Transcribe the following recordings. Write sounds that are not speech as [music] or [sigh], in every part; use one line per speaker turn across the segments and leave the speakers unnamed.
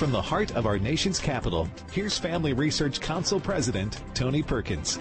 From the heart of our nation's capital, here's Family Research Council President Tony Perkins.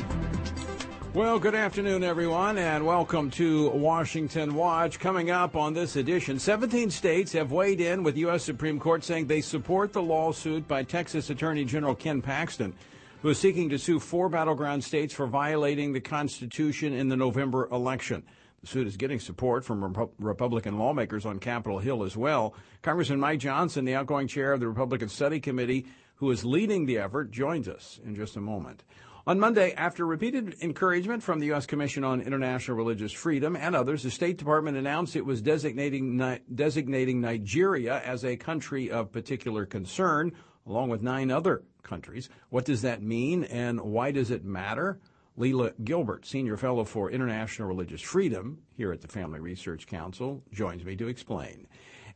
Well, good afternoon, everyone, and welcome to Washington Watch. Coming up on this edition, 17 states have weighed in with U.S. Supreme Court saying they support the lawsuit by Texas Attorney General Ken Paxton, who is seeking to sue four battleground states for violating the Constitution in the November election. The suit is getting support from Rep- Republican lawmakers on Capitol Hill as well. Congressman Mike Johnson, the outgoing chair of the Republican Study Committee, who is leading the effort, joins us in just a moment. On Monday, after repeated encouragement from the U.S. Commission on International Religious Freedom and others, the State Department announced it was designating, designating Nigeria as a country of particular concern, along with nine other countries. What does that mean, and why does it matter? Lela Gilbert, Senior Fellow for International Religious Freedom here at the Family Research Council, joins me to explain.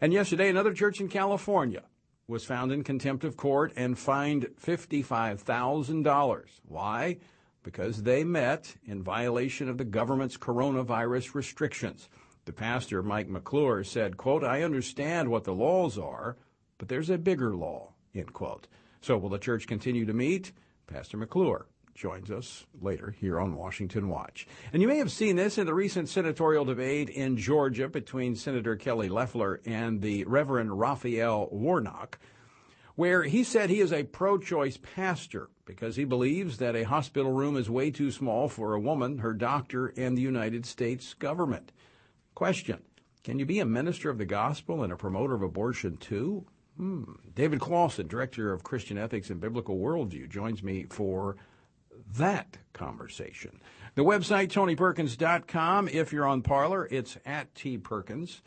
And yesterday, another church in California was found in contempt of court and fined $55,000. Why? Because they met in violation of the government's coronavirus restrictions. The pastor, Mike McClure, said, quote, I understand what the laws are, but there's a bigger law, end quote. So will the church continue to meet? Pastor McClure joins us later here on Washington Watch. And you may have seen this in the recent senatorial debate in Georgia between Senator Kelly Loeffler and the Reverend Raphael Warnock, where he said he is a pro choice pastor because he believes that a hospital room is way too small for a woman, her doctor, and the United States government. Question Can you be a minister of the gospel and a promoter of abortion too? Hmm. David Closson, Director of Christian Ethics and Biblical Worldview, joins me for that conversation. The website, tonyperkins.com. If you're on Parler, it's at T Perkins.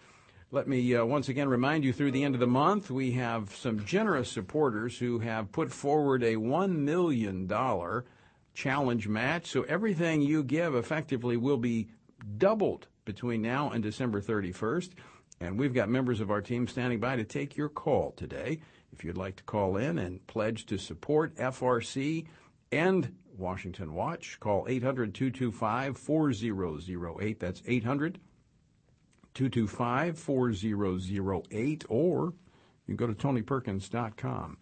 Let me uh, once again remind you through the end of the month, we have some generous supporters who have put forward a $1 million challenge match. So everything you give effectively will be doubled between now and December 31st. And we've got members of our team standing by to take your call today. If you'd like to call in and pledge to support FRC and Washington Watch. Call 800 225 4008. That's 800 225 4008. Or you can go to tonyperkins.com.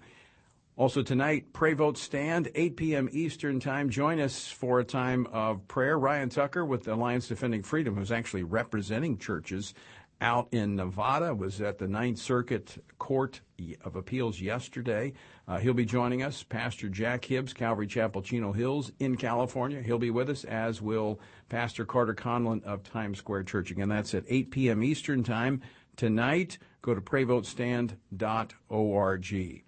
Also tonight, Pray Vote Stand, 8 p.m. Eastern Time. Join us for a time of prayer. Ryan Tucker with the Alliance Defending Freedom, who's actually representing churches out in Nevada, was at the Ninth Circuit Court of Appeals yesterday. Uh, he'll be joining us, Pastor Jack Hibbs, Calvary Chapel, Chino Hills in California. He'll be with us, as will Pastor Carter Conlon of Times Square Church. Again, that's at 8 p.m. Eastern Time tonight. Go to prayvotestand.org.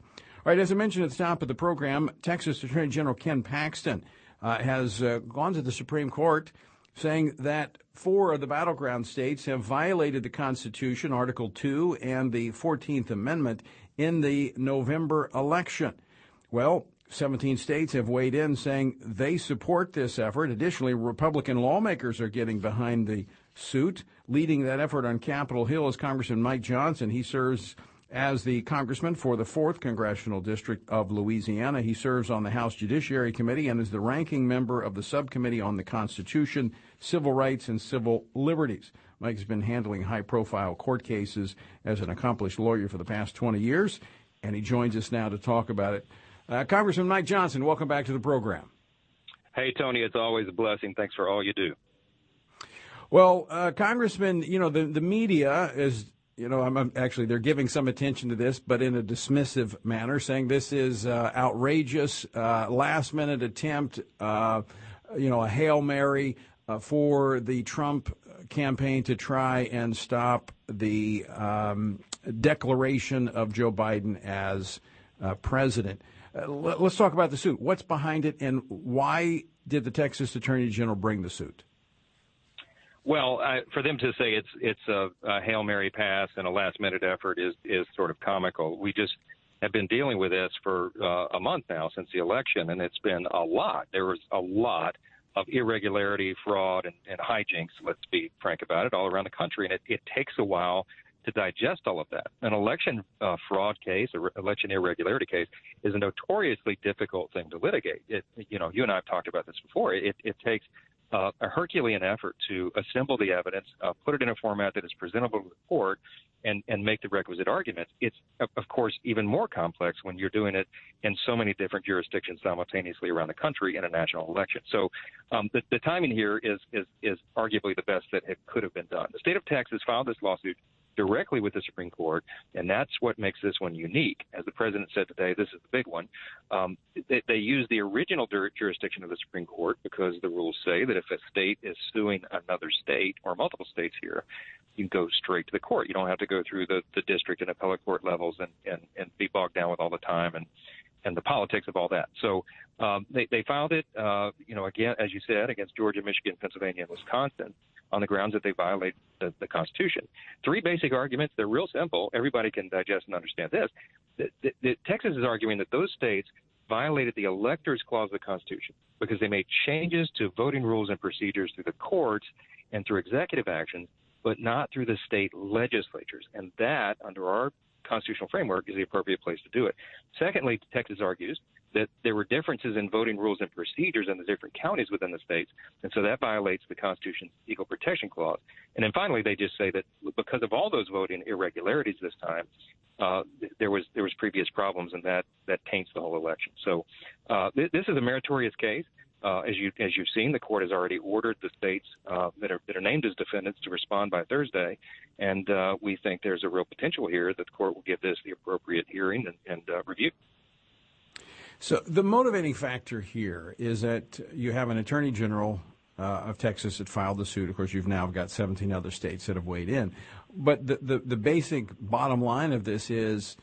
All right, as I mentioned at the top of the program, Texas Attorney General Ken Paxton uh, has uh, gone to the Supreme Court saying that four of the battleground states have violated the Constitution, Article 2, and the 14th Amendment in the November election. Well, 17 states have weighed in saying they support this effort. Additionally, Republican lawmakers are getting behind the suit. Leading that effort on Capitol Hill is Congressman Mike Johnson. He serves as the congressman for the 4th Congressional District of Louisiana. He serves on the House Judiciary Committee and is the ranking member of the Subcommittee on the Constitution, Civil Rights, and Civil Liberties. Mike's been handling high profile court cases as an accomplished lawyer for the past 20 years, and he joins us now to talk about it. Uh, Congressman Mike Johnson, welcome back to the program.
Hey, Tony, it's always a blessing. Thanks for all you do.
Well, uh, Congressman, you know, the, the media is you know, I'm, I'm, actually they're giving some attention to this, but in a dismissive manner, saying this is uh, outrageous, uh, last minute attempt, uh, you know, a hail mary uh, for the Trump campaign to try and stop the um, declaration of Joe Biden as uh, president. Uh, let, let's talk about the suit. What's behind it, and why did the Texas Attorney General bring the suit?
Well, uh, for them to say it's it's a, a hail mary pass and a last minute effort is is sort of comical. We just have been dealing with this for uh, a month now since the election, and it's been a lot. There was a lot of irregularity, fraud, and, and hijinks. Let's be frank about it, all around the country, and it, it takes a while to digest all of that. An election uh, fraud case, an election irregularity case, is a notoriously difficult thing to litigate. It, you know, you and I have talked about this before. It, it takes uh, a Herculean effort to assemble the evidence, uh, put it in a format that is presentable to the court, and, and make the requisite arguments. It's, of course, even more complex when you're doing it in so many different jurisdictions simultaneously around the country in a national election. So um, the, the timing here is, is, is arguably the best that it could have been done. The state of Texas filed this lawsuit directly with the Supreme Court, and that's what makes this one unique. As the president said today, this is the big one. Um, they, they use the original jurisdiction of the Supreme Court because the rules say that if a state is suing another state or multiple states here, you go straight to the court. You don't have to go through the, the district and appellate court levels and, and, and be bogged down with all the time and and the politics of all that. So um, they, they filed it, uh, you know, again, as you said, against Georgia, Michigan, Pennsylvania, and Wisconsin on the grounds that they violate the, the Constitution. Three basic arguments. They're real simple. Everybody can digest and understand this. The, the, the, Texas is arguing that those states violated the electors clause of the Constitution because they made changes to voting rules and procedures through the courts and through executive actions, but not through the state legislatures. And that, under our constitutional framework, is the appropriate place to do it. Secondly, Texas argues that there were differences in voting rules and procedures in the different counties within the states, and so that violates the Constitution's Equal Protection Clause. And then finally, they just say that because of all those voting irregularities this time, uh, there was there was previous problems, and that that taints the whole election. So uh, th- this is a meritorious case. Uh, as you as you've seen, the court has already ordered the states uh, that are that are named as defendants to respond by Thursday, and uh, we think there's a real potential here that the court will give this the appropriate hearing and, and uh, review.
So the motivating factor here is that you have an attorney general uh, of Texas that filed the suit. Of course, you've now got 17 other states that have weighed in. But the, the, the basic bottom line of this is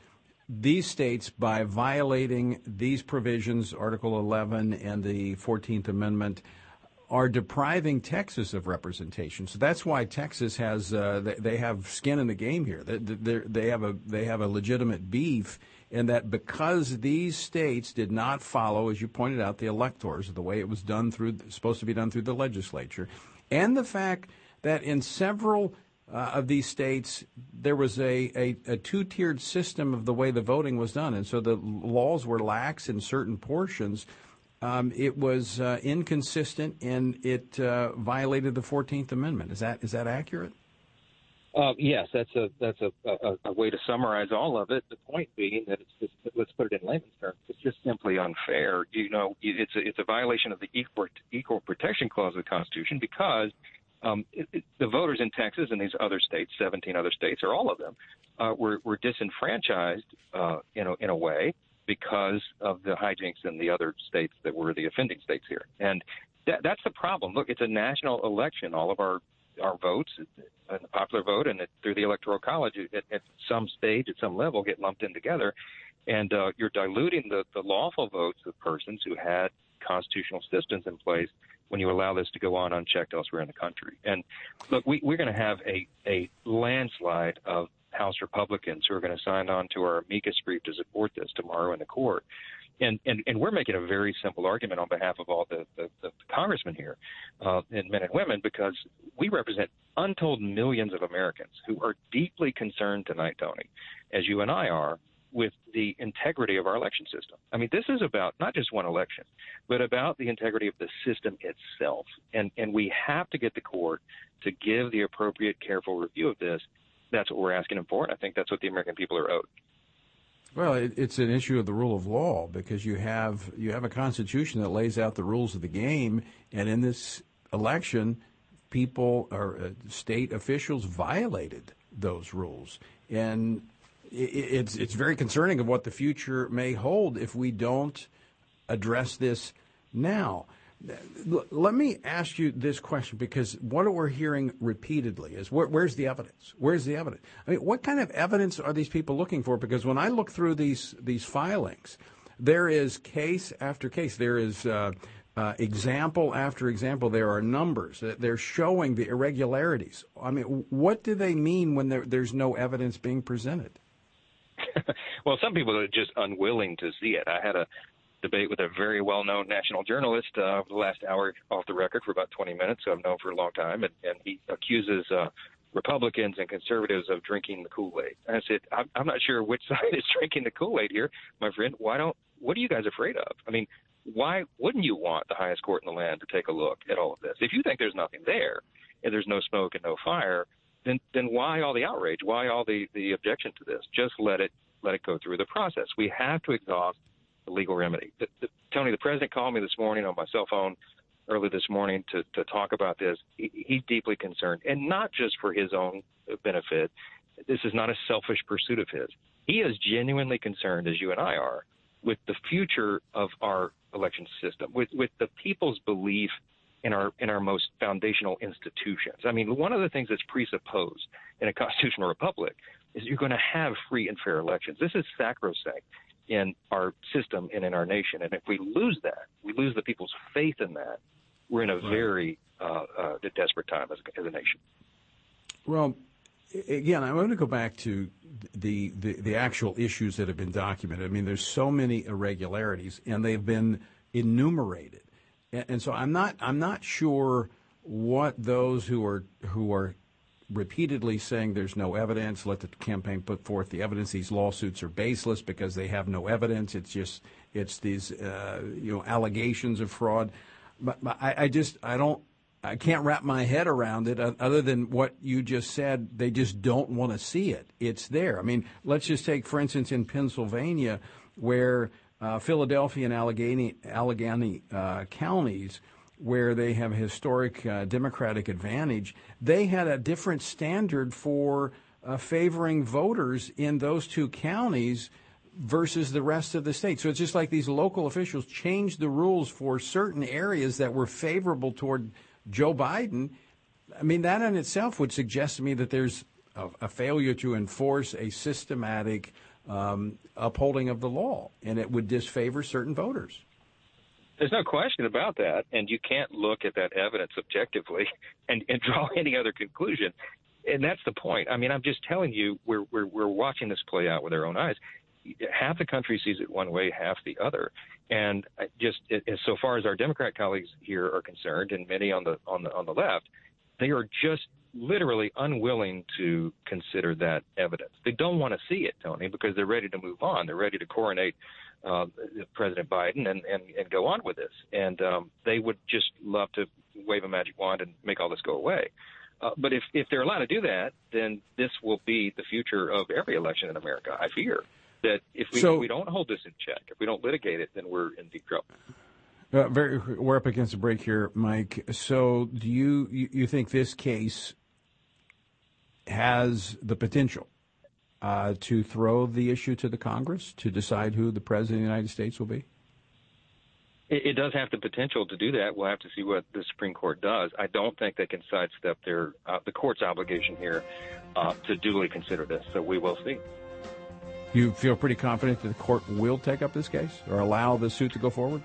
these states, by violating these provisions, Article 11 and the 14th Amendment, are depriving Texas of representation. So that's why Texas has uh, they, they, have skin in the game here. They, they, have a they have a legitimate beef in that because these states did not follow, as you pointed out, the electors, the way it was done through, supposed to be done through the legislature, and the fact that in several uh, of these states, there was a, a, a two tiered system of the way the voting was done. And so the laws were lax in certain portions. Um, it was uh, inconsistent and it uh, violated the 14th Amendment. Is that, is that accurate?
Uh, yes, that's a that's a, a, a, way to summarize all of it. The point being that it's just let's put it in layman's terms. It's just simply unfair. You know, it's a, it's a violation of the equal equal protection clause of the Constitution because um, it, it, the voters in Texas and these other states, 17 other states, or all of them, uh, were, were disenfranchised uh, in a in a way because of the hijinks in the other states that were the offending states here, and that, that's the problem. Look, it's a national election. All of our our votes in the popular vote and through the electoral college at, at, some stage, at some level, get lumped in together, and uh, you're diluting the, the lawful votes of persons who had constitutional systems in place when you allow this to go on unchecked elsewhere in the country. And look, we, we're going to have a, a landslide of House Republicans who are going to sign on to our amicus brief to support this tomorrow in the court. And, and, and we're making a very simple argument on behalf of all the, the, the congressmen here uh, and men and women because we represent untold millions of Americans who are deeply concerned tonight, Tony, as you and I are, with the integrity of our election system. I mean, this is about not just one election, but about the integrity of the system itself. And, and we have to get the court to give the appropriate, careful review of this. That's what we're asking them for, and I think that's what the American people are owed.
Well, it, it's an issue of the rule of law because you have you have a constitution that lays out the rules of the game, and in this election, people or uh, state officials violated those rules, and it, it's it's very concerning of what the future may hold if we don't address this now. Let me ask you this question because what we're hearing repeatedly is where, where's the evidence? Where's the evidence? I mean, what kind of evidence are these people looking for? Because when I look through these these filings, there is case after case. There is uh, uh, example after example. There are numbers. They're showing the irregularities. I mean, what do they mean when there, there's no evidence being presented? [laughs]
well, some people are just unwilling to see it. I had a debate with a very well-known national journalist uh, over the last hour off the record for about 20 minutes, who I've known for a long time, and, and he accuses uh, Republicans and conservatives of drinking the Kool-Aid. And I said, I'm, I'm not sure which [laughs] side is drinking the Kool-Aid here, my friend. Why don't? What are you guys afraid of? I mean, why wouldn't you want the highest court in the land to take a look at all of this? If you think there's nothing there, and there's no smoke and no fire, then then why all the outrage? Why all the the objection to this? Just let it let it go through the process. We have to exhaust legal remedy. The, the, Tony, the president called me this morning on my cell phone early this morning to, to talk about this. He, he's deeply concerned, and not just for his own benefit. This is not a selfish pursuit of his. He is genuinely concerned, as you and I are, with the future of our election system, with, with the people's belief in our in our most foundational institutions. I mean, one of the things that's presupposed in a constitutional republic is you're going to have free and fair elections. This is sacrosanct in our system and in our nation. And if we lose that, we lose the people's faith in that. We're in a very uh, uh, desperate time as, as a nation.
Well, again, I want to go back to the, the, the actual issues that have been documented. I mean, there's so many irregularities, and they've been enumerated, and, and so I'm not I'm not sure what those who are who are repeatedly saying there's no evidence. Let the campaign put forth the evidence. These lawsuits are baseless because they have no evidence. It's just it's these uh, you know allegations of fraud. But, but I, I, just I don't I can't wrap my head around it other than what you just said. They just don't want to see it. It's there. I mean, let's just take for instance in Pennsylvania where uh, Philadelphia and Allegheny Allegheny uh, counties where they have a historic uh, Democratic advantage, they had a different standard for uh, favoring voters in those two counties versus the rest of the state. So it's just like these local officials changed the rules for certain areas that were favorable toward Joe Biden. I mean, that in itself would suggest to me that there's a, a failure to enforce a systematic um, upholding of the law, and it would disfavor certain voters.
There's no question about that, and you can't look at that evidence objectively [laughs] and, and draw [laughs] any other conclusion. And that's the point. I mean, I'm just telling you, we're we're we're watching this play out with our own eyes. Half the country sees it one way, half the other. And just as so far as our Democrat colleagues here are concerned, and many on the on the on the left, they are just literally unwilling to consider that evidence. They don't want to see it, Tony, because they're ready to move on. They're ready to coronate uh, President Biden and, and, and go on with this. And um, they would just love to wave a magic wand and make all this go away. Uh, but if, if they're allowed to do that, then this will be the future of every election in America. I fear that if we, so, if we don't hold this in check, if we don't litigate it, then we're in deep trouble.
Uh, very, we're up against a break here, Mike. So, do you, you you think this case has the potential uh, to throw the issue to the Congress to decide who the president of the United States will be?
It, it does have the potential to do that. We'll have to see what the Supreme Court does. I don't think they can sidestep their uh, the court's obligation here uh, to duly consider this. So we will see.
You feel pretty confident that the court will take up this case or allow the suit to go forward?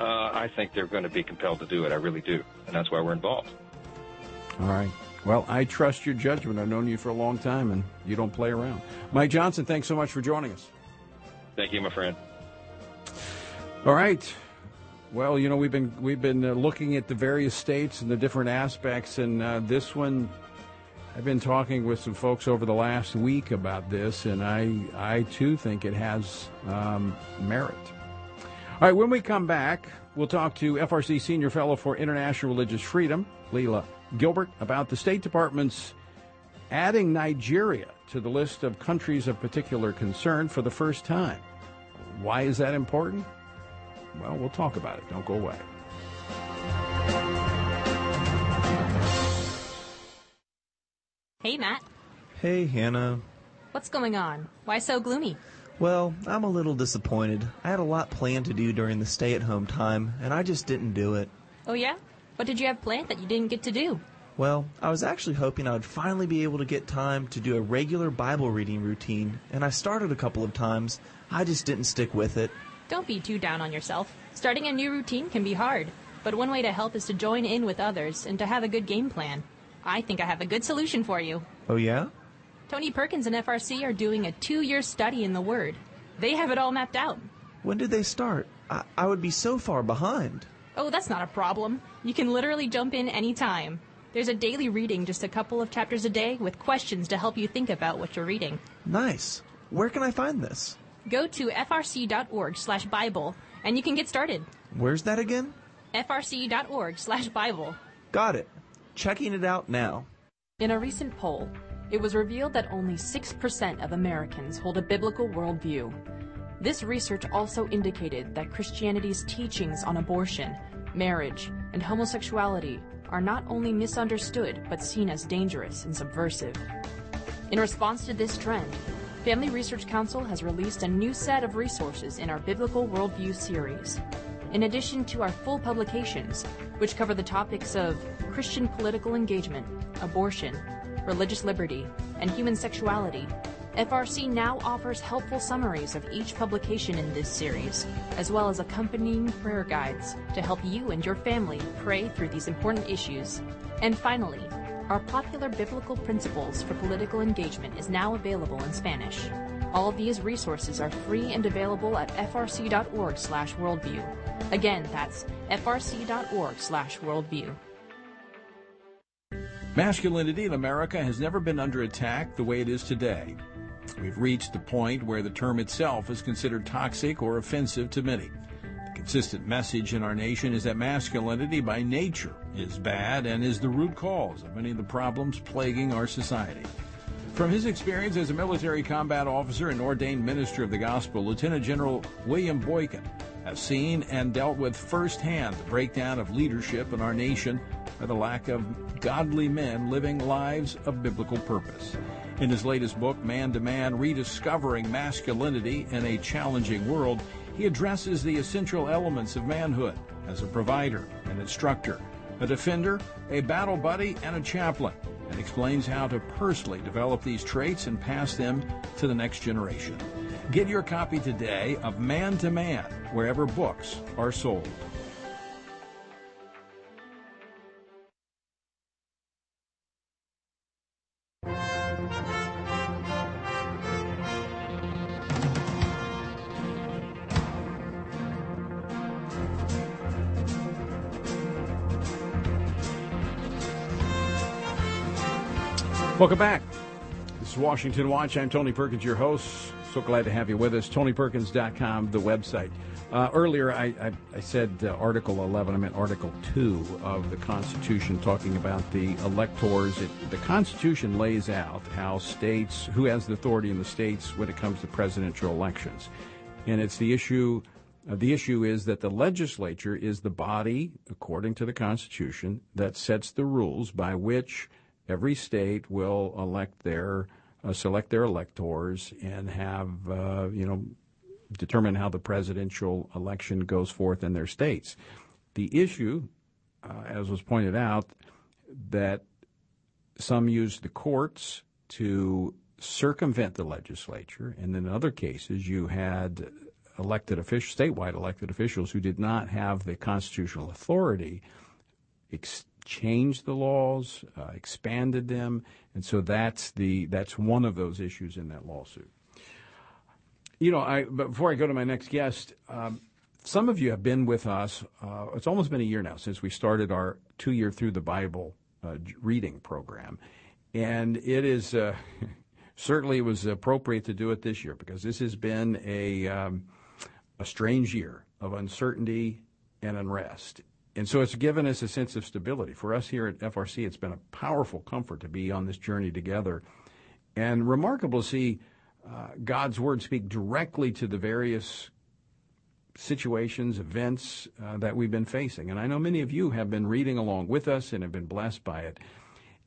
Uh, I think they're going to be compelled to do it. I really do, and that's why we're involved.
All right. Well, I trust your judgment. I've known you for a long time, and you don't play around. Mike Johnson, thanks so much for joining us.
Thank you, my friend.
All right. Well, you know we've been we've been uh, looking at the various states and the different aspects, and uh, this one, I've been talking with some folks over the last week about this, and I I too think it has um, merit. All right, when we come back, we'll talk to FRC Senior Fellow for International Religious Freedom, Lela Gilbert about the State Department's adding Nigeria to the list of countries of particular concern for the first time. Why is that important? Well, we'll talk about it. Don't go away.
Hey, Matt.
Hey, Hannah.
What's going on? Why so gloomy?
Well, I'm a little disappointed. I had a lot planned to do during the stay at home time, and I just didn't do it.
Oh, yeah? What did you have planned that you didn't get to do?
Well, I was actually hoping I would finally be able to get time to do a regular Bible reading routine, and I started a couple of times. I just didn't stick with it.
Don't be too down on yourself. Starting a new routine can be hard, but one way to help is to join in with others and to have a good game plan. I think I have a good solution for you.
Oh, yeah?
Tony Perkins and FRC are doing a two year study in the Word. They have it all mapped out.
When did they start? I, I would be so far behind.
Oh, that's not a problem. You can literally jump in anytime. There's a daily reading, just a couple of chapters a day, with questions to help you think about what you're reading.
Nice. Where can I find this?
Go to frc.org slash Bible, and you can get started.
Where's that again?
frc.org slash Bible.
Got it. Checking it out now.
In a recent poll, it was revealed that only 6% of Americans hold a biblical worldview. This research also indicated that Christianity's teachings on abortion, marriage, and homosexuality are not only misunderstood but seen as dangerous and subversive. In response to this trend, Family Research Council has released a new set of resources in our Biblical Worldview series. In addition to our full publications, which cover the topics of Christian political engagement, abortion, religious liberty, and human sexuality, FRC now offers helpful summaries of each publication in this series, as well as accompanying prayer guides to help you and your family pray through these important issues. And finally, our popular biblical principles for political engagement is now available in Spanish. All these resources are free and available at frc.org/worldview. Again, that's frc.org/worldview.
Masculinity in America has never been under attack the way it is today. We've reached the point where the term itself is considered toxic or offensive to many. The consistent message in our nation is that masculinity by nature is bad and is the root cause of many of the problems plaguing our society. From his experience as a military combat officer and ordained minister of the gospel, Lieutenant General William Boykin has seen and dealt with firsthand the breakdown of leadership in our nation by the lack of godly men living lives of biblical purpose. In his latest book, Man to Man Rediscovering Masculinity in a Challenging World, he addresses the essential elements of manhood as a provider, an instructor, a defender, a battle buddy, and a chaplain, and explains how to personally develop these traits and pass them to the next generation. Get your copy today of Man to Man wherever books are sold. Welcome back. This is Washington Watch. I'm Tony Perkins, your host. So glad to have you with us. TonyPerkins.com, the website. Uh, earlier, I, I, I said uh, Article 11. I meant Article 2 of the Constitution, talking about the electors. It, the Constitution lays out how states, who has the authority in the states when it comes to presidential elections. And it's the issue. Uh, the issue is that the legislature is the body, according to the Constitution, that sets the rules by which every state will elect their uh, select their electors and have uh, you know determine how the presidential election goes forth in their states. The issue, uh, as was pointed out, that some use the courts to circumvent the legislature, and in other cases, you had elected officials, statewide elected officials, who did not have the constitutional authority ex- changed the laws, uh, expanded them, and so that's the that's one of those issues in that lawsuit. You know, I before I go to my next guest, um, some of you have been with us. Uh, it's almost been a year now since we started our two-year through the Bible uh, reading program, and it is uh, [laughs] certainly it was appropriate to do it this year because this has been a um, a strange year of uncertainty and unrest. And so it's given us a sense of stability. For us here at FRC, it's been a powerful comfort to be on this journey together. And remarkable to see uh, God's Word speak directly to the various situations, events uh, that we've been facing. And I know many of you have been reading along with us and have been blessed by it.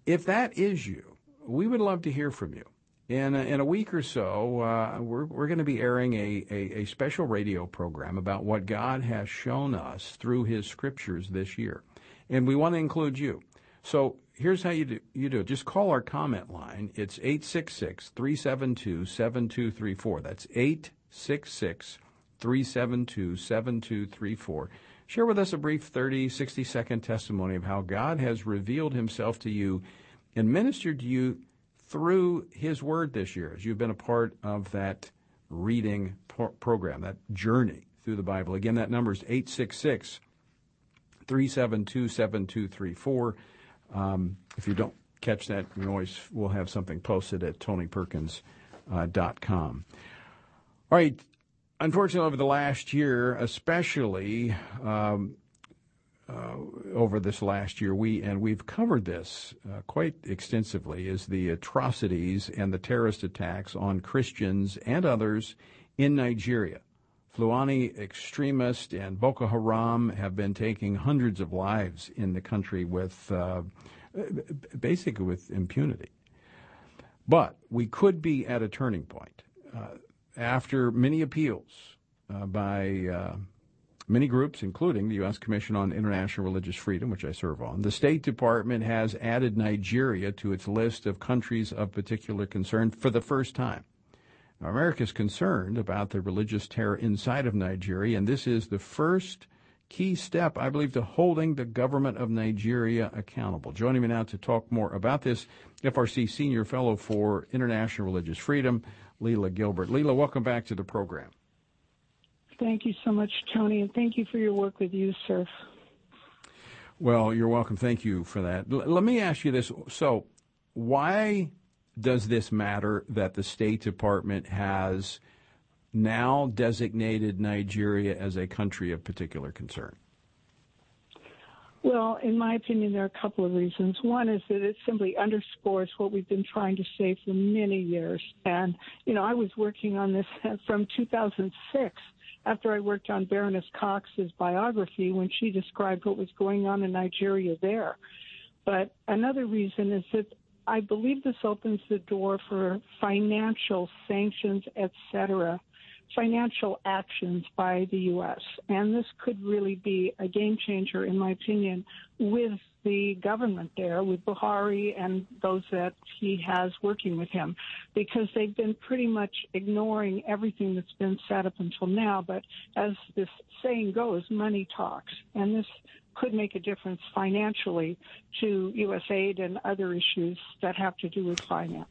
If that is you, we would love to hear from you. In a, in a week or so, uh, we're, we're going to be airing a, a, a, special radio program about what God has shown us through His scriptures this year. And we want to include you. So here's how you do, you do it. Just call our comment line. It's 866 372 7234. That's 866 372 7234. Share with us a brief 30, 60 second testimony of how God has revealed Himself to you and ministered to you through His Word this year as you've been a part of that reading pro- program, that journey through the Bible. Again, that number is 866 372 7234. Um, if you don't catch that, we always will have something posted at tonyperkins.com. Uh, All right. Unfortunately, over the last year, especially, um, uh, over this last year, we and we've covered this uh, quite extensively, is the atrocities and the terrorist attacks on Christians and others in Nigeria. Fulani extremists and Boko Haram have been taking hundreds of lives in the country with uh, basically with impunity. But we could be at a turning point uh, after many appeals uh, by uh, many groups, including the U.S. Commission on International Religious Freedom, which I serve on. The State Department has added Nigeria to its list of countries of particular concern for the first time. Now, America is concerned about the religious terror inside of Nigeria, and this is the first key step, I believe, to holding the government of Nigeria accountable. Joining me now to talk more about this, FRC Senior Fellow for International Religious Freedom, Lela Gilbert. Lela, welcome back to the program.
Thank you so much, Tony, and thank you for your work with USCIRF.
Well, you're welcome. Thank you for that. L- let me ask you this. So, why does this matter that the State Department has now designated Nigeria as a country of particular concern?
Well, in my opinion, there are a couple of reasons. One is that it simply underscores what we've been trying to say for many years. And, you know, I was working on this [laughs] from 2006 after I worked on Baroness Cox's biography when she described what was going on in Nigeria there. But another reason is that I believe this opens the door for financial sanctions, etc., financial actions by the U.S. And this could really be a game changer, in my opinion, with the government there, with Buhari and those that he has working with him, because they've been pretty much ignoring everything that's been said up until now. But as this saying goes, money talks. And this could make a difference financially to U.S. aid and other issues that have to do with finance.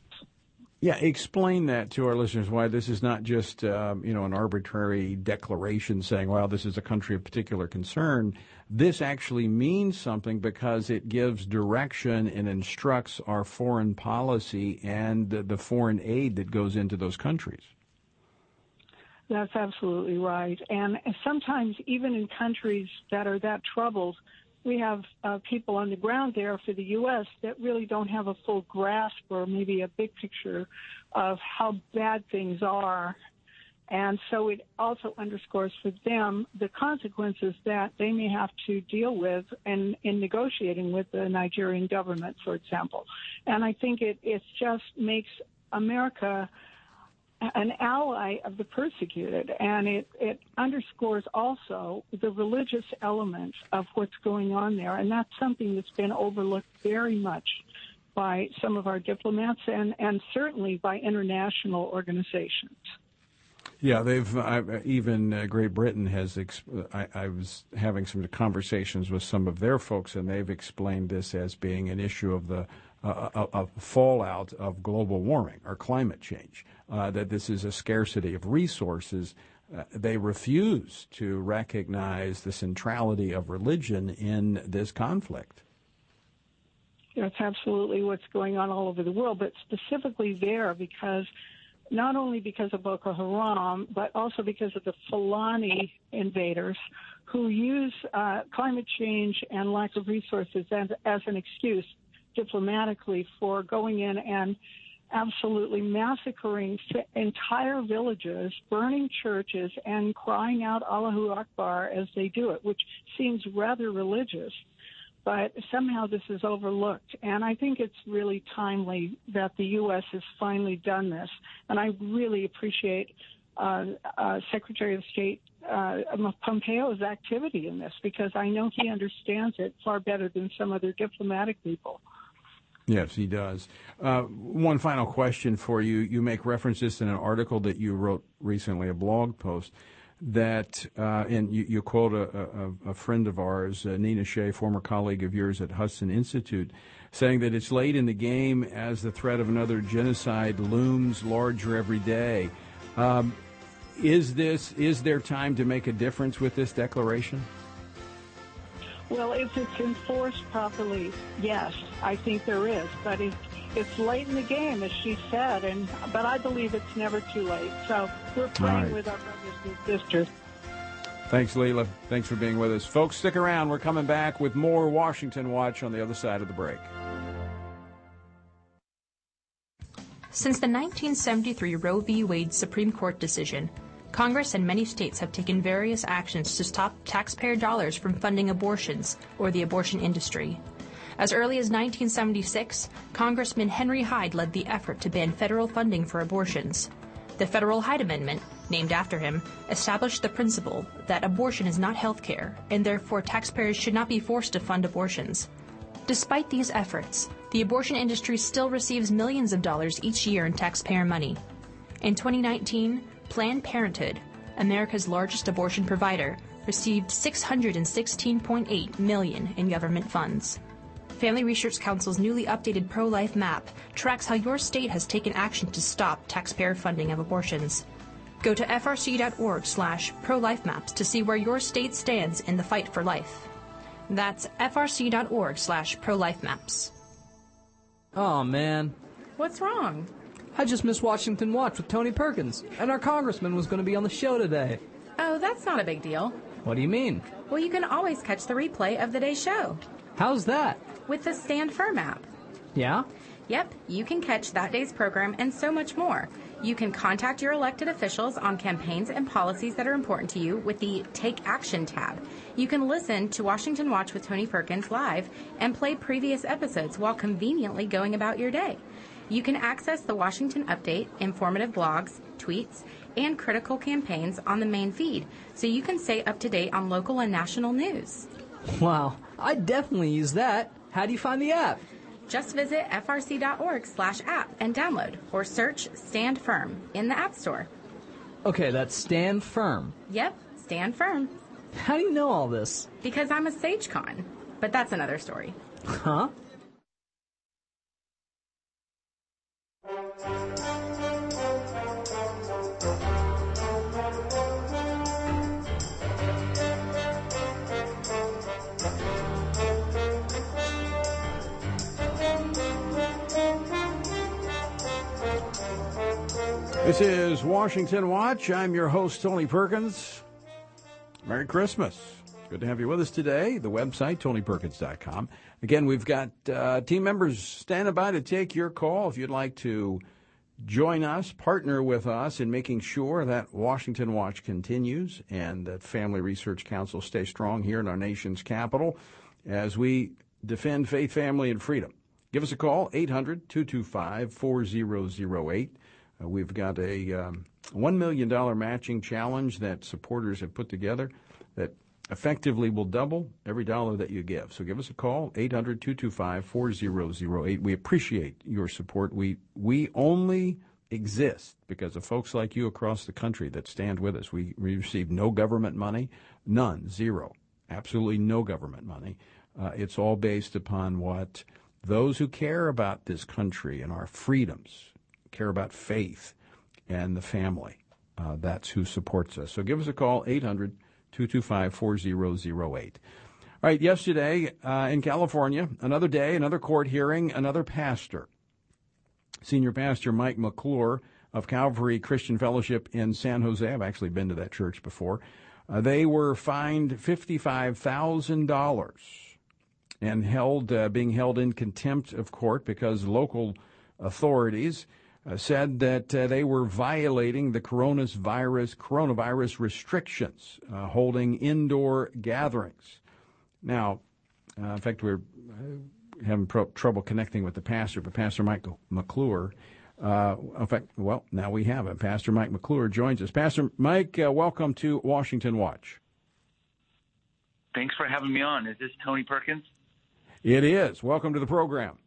Yeah, explain that to our listeners. Why this is not just um, you know an arbitrary declaration saying, "Well, this is a country of particular concern." This actually means something because it gives direction and instructs our foreign policy and the, the foreign aid that goes into those countries.
That's absolutely right. And sometimes, even in countries that are that troubled, we have uh, people on the ground there for the U.S. that really don't have a full grasp or maybe a big picture of how bad things are. And so it also underscores for them the consequences that they may have to deal with in, in negotiating with the Nigerian government, for example. And I think it, it just makes America an ally of the persecuted, and it, it underscores also the religious element of what's going on there, and that's something that's been overlooked very much by some of our diplomats and, and certainly by international organizations.
Yeah, they've even uh, Great Britain has. Exp- I, I, was having some conversations with some of their folks, and they've explained this as being an issue of the uh, of fallout of global warming or climate change uh, that this is a scarcity of resources. Uh, they refuse to recognize the centrality of religion in this conflict.
That's absolutely what's going on all over the world, but specifically there because not only because of Boko Haram, but also because of the Fulani invaders who use uh, climate change and lack of resources as, as an excuse diplomatically for going in and absolutely massacring entire villages, burning churches, and crying out Allahu Akbar as they do it, which seems rather religious. But somehow this is overlooked. And I think it's really timely that the U.S. has finally done this. And I really appreciate uh, uh, Secretary of State uh, Pompeo's activity in this because I know he understands it far better than some other diplomatic people.
Yes, he does. Uh, one final question for you. You make references in an article that you wrote recently, a blog post, that, uh, and you, you quote a, a, a, friend of ours, uh, Nina Shea, former colleague of yours at Hudson Institute, saying that it's late in the game as the threat of another genocide looms larger every day. Um, is this is there time to make a difference with this declaration?
Well, if it's enforced properly, yes, I think there is. But it, it's late in the game, as she said, and but I believe it's never too late. So we're praying right. with our brothers and sisters.
Thanks, Lela. Thanks for being with us. Folks, stick around. We're coming back with more Washington Watch on the other side of the break.
Since the 1973 Roe v. Wade Supreme Court decision, Congress and many states have taken various actions to stop taxpayer dollars from funding abortions or the abortion industry. As early as 1976, Congressman Henry Hyde led the effort to ban federal funding for abortions. The Federal Hyde Amendment, named after him, established the principle that abortion is not health care, and therefore taxpayers should not be forced to fund abortions. Despite these efforts, the abortion industry still receives millions of dollars each year in taxpayer money. In 2019, Planned Parenthood, America's largest abortion provider, received 616.8 million in government funds. Family Research Council's newly updated pro-life map tracks how your state has taken action to stop taxpayer funding of abortions. Go to frc.org slash pro-life-maps to see where your state stands in the fight for life. That's frc.org slash pro-life-maps.
Oh, man.
What's wrong?
I just missed Washington Watch with Tony Perkins, and our congressman was going to be on the show today.
Oh, that's not a big deal.
What do you mean?
Well, you can always catch the replay of the day's show.
How's that?
With the Stand Firm app.
Yeah?
Yep, you can catch that day's program and so much more. You can contact your elected officials on campaigns and policies that are important to you with the Take Action tab. You can listen to Washington Watch with Tony Perkins live and play previous episodes while conveniently going about your day. You can access the Washington Update, informative blogs, tweets, and critical campaigns on the main feed, so you can stay up to date on local and national news.
Wow, I definitely use that. How do you find the app?
Just visit frc.org slash app and download, or search Stand Firm in the App Store.
Okay, that's Stand Firm.
Yep, Stand Firm.
How do you know all this?
Because I'm a SageCon. But that's another story.
Huh?
This is Washington Watch. I'm your host, Tony Perkins. Merry Christmas. Good to have you with us today. The website, tonyperkins.com. Again, we've got uh, team members standing by to take your call if you'd like to join us, partner with us in making sure that Washington Watch continues and that Family Research Council stays strong here in our nation's capital as we defend faith, family, and freedom. Give us a call, 800 225 4008. Uh, we've got a um, $1 million matching challenge that supporters have put together effectively will double every dollar that you give. So give us a call, 800 225 4008. We appreciate your support. We, we only exist because of folks like you across the country that stand with us. We, we receive no government money, none, zero, absolutely no government money. Uh, it's all based upon what those who care about this country and our freedoms care about faith and the family. Uh, that's who supports us. So give us a call, 800 225 4008. All right, yesterday uh, in California, another day, another court hearing, another pastor. Senior Pastor Mike McClure of Calvary Christian Fellowship in San Jose. I've actually been to that church before. Uh, they were fined $55,000 and held, uh, being held in contempt of court because local authorities said that uh, they were violating the coronavirus coronavirus restrictions, uh, holding indoor gatherings. Now, uh, in fact, we're uh, having pro- trouble connecting with the pastor, but Pastor Michael McClure. Uh, in fact, well, now we have him. Pastor Mike McClure joins us. Pastor Mike, welcome to Washington Watch.
Thanks for having me on. Is this Tony Perkins?
It is. Welcome to the program.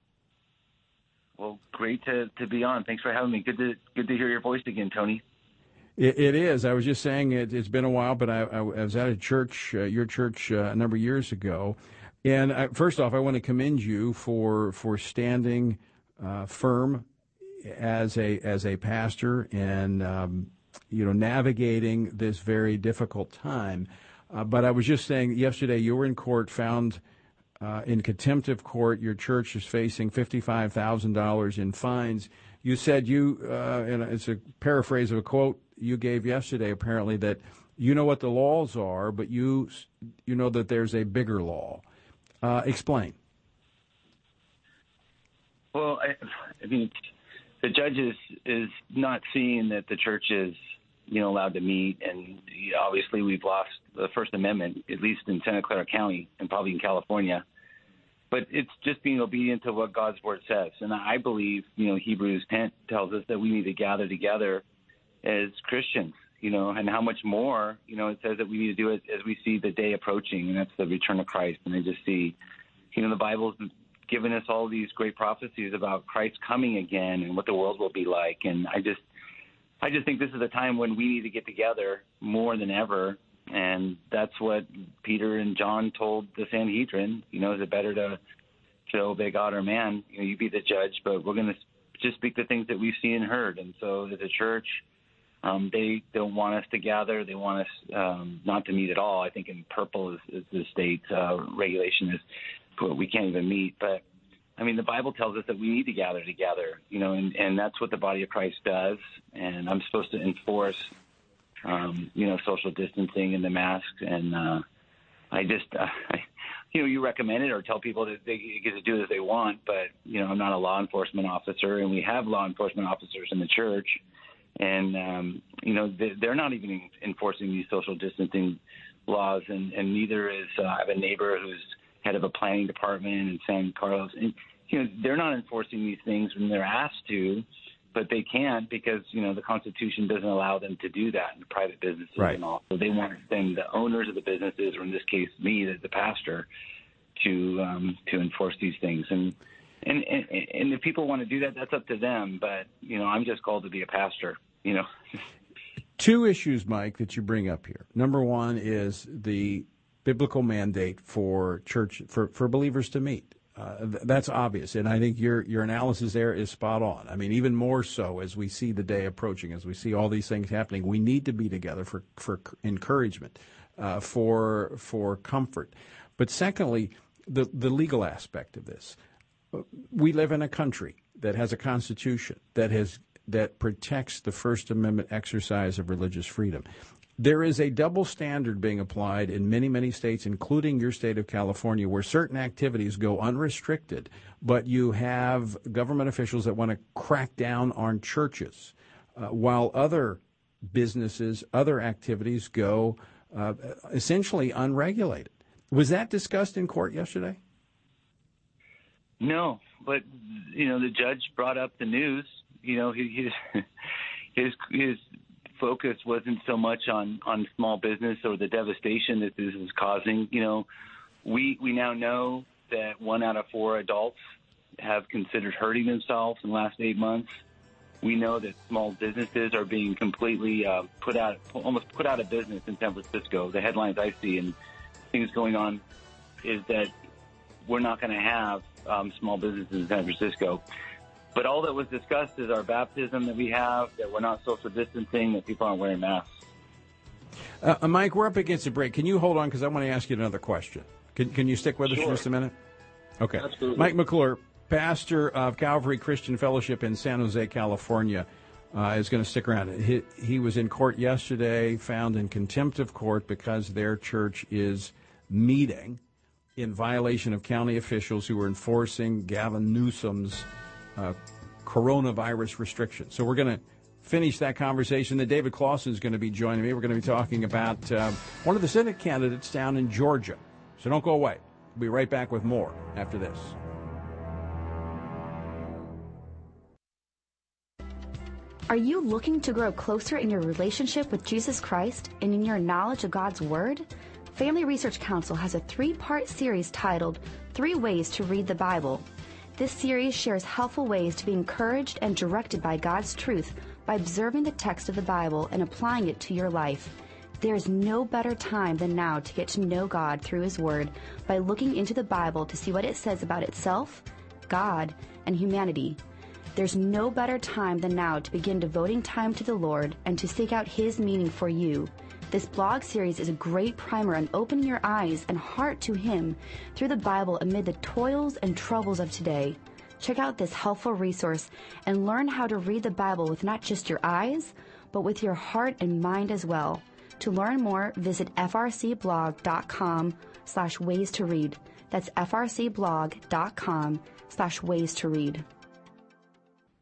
Well, great to, to be on. Thanks for having me. Good to good to hear your voice again, Tony.
it, it is. I was just saying it, has been a while, but I, I, was at a church, uh, your church, uh, a number of years ago. And I, first off, I want to commend you for for standing uh, firm as a as a pastor and um, you know navigating this very difficult time. Uh, but I was just saying yesterday you were in court, found uh, in contempt of court. Your church is facing fifty-five thousand dollars in fines. You said you, uh, and it's a paraphrase of a quote you gave yesterday, apparently that You know what the laws are, but you you know that there's a bigger law. Uh, explain.
Well, I, I mean, the judge is is not seeing that the church is you know allowed to meet, and obviously we've lost the First Amendment, at least in Santa Clara County and probably in California. But it's just being obedient to what God's word says, and I believe you know Hebrews 10 tells us that we need to gather together as Christians, you know, and how much more, you know, it says that we need to do it as we see the day approaching, and that's the return of Christ. And I just see, you know, the Bible's given us all these great prophecies about Christ coming again and what the world will be like, and I just I just think this is a time when we need to get together more than ever. And that's what Peter and John told the Sanhedrin. You know, is it better to, to obey God or man? You know, you be the judge, but we're going to just speak the things that we've seen and heard. And so, as a church, um, they don't want us to gather. They want us um, not to meet at all. I think in purple is, is the state uh, regulation is we can't even meet. But I mean, the Bible tells us that we need to gather together, you know, and, and that's what the body of Christ does. And I'm supposed to enforce, um, you know, social distancing and the mask. And uh, I just, uh, I, you know, you recommend it or tell people that they get to do as they want. But you know, I'm not a law enforcement officer, and we have law enforcement officers in the church, and um, you know, they're not even enforcing these social distancing laws, and, and neither is uh, I have a neighbor who's head of a planning department in San Carlos. And, you know, they're not enforcing these things when they're asked to, but they can't because, you know, the Constitution doesn't allow them to do that in private businesses
right.
and all. So they want them, the owners of the businesses, or in this case, me, the, the pastor, to um, to enforce these things. And, and and and if people want to do that, that's up to them. But you know, I'm just called to be a pastor. You know. [laughs]
Two issues, Mike, that you bring up here. Number one is the biblical mandate for church for, for believers to meet. Uh, th- that's obvious, and I think your your analysis there is spot on. I mean, even more so as we see the day approaching, as we see all these things happening, we need to be together for for encouragement, uh, for for comfort. But secondly, the the legal aspect of this. We live in a country that has a constitution that has that protects the First Amendment exercise of religious freedom. There is a double standard being applied in many, many states, including your state of California, where certain activities go unrestricted, but you have government officials that want to crack down on churches, uh, while other businesses, other activities go uh, essentially unregulated. Was that discussed in court yesterday?
No, but you know the judge brought up the news. You know [laughs] his his his focus wasn't so much on on small business or the devastation that this is causing. You know, we we now know that one out of four adults have considered hurting themselves in the last eight months. We know that small businesses are being completely uh, put out, almost put out of business in San Francisco. The headlines I see and things going on is that we're not going to have um, small businesses in San Francisco. But all that was discussed is our baptism that we have, that we're not social distancing, that people aren't wearing masks.
Uh, uh Mike, we're up against a break. Can you hold on? Because I want to ask you another question. Can, can you stick with us for just a minute? Okay.
Absolutely.
Mike McClure, pastor of Calvary Christian Fellowship in San Jose, California, uh, is going to stick around. He, he was in court yesterday, found in contempt of court because their church is meeting in violation of county officials who are enforcing Gavin Newsom's uh, coronavirus restrictions. So we're going to finish that conversation. Then David Closson is going to be joining me. We're going to be talking about uh, one of the Senate candidates down in Georgia. So don't go away. We'll be right back with more after this.
Are you looking to grow closer in your relationship with Jesus Christ and in your knowledge of God's Word? Family Research Council has a three part series titled Three Ways to Read the Bible this series shares helpful ways to be encouraged and directed by God's truth by observing the text of the Bible and applying it to your life. There is no better time than now to get to know God through His Word by looking into the Bible to see what it says about itself, God, and humanity. There's no better time than now to begin devoting time to the Lord and to seek out His meaning for you. This blog series is a great primer on opening your eyes and heart to Him through the Bible amid the toils and troubles of today. Check out this helpful resource and learn how to read the Bible with not just your eyes, but with your heart and mind as well. To learn more, visit frcblog.com slash ways to read. That's frcblog.com slash ways to read.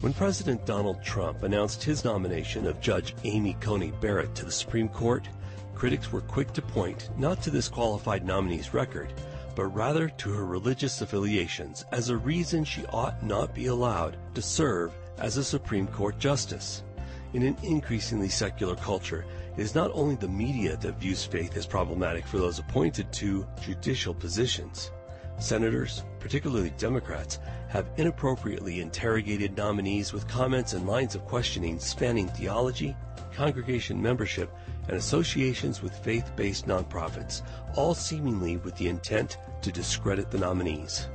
When President Donald Trump announced his nomination of Judge Amy Coney Barrett to the Supreme Court, critics were quick to point not to this qualified nominee's record, but rather to her religious affiliations as a reason she ought not be allowed to serve as a Supreme Court justice. In an increasingly secular culture, it is not only the media that views faith as problematic for those appointed to judicial positions. Senators, particularly Democrats, have inappropriately interrogated nominees with comments and lines of questioning spanning theology, congregation membership, and associations with faith-based nonprofits, all seemingly with the intent to discredit the nominees.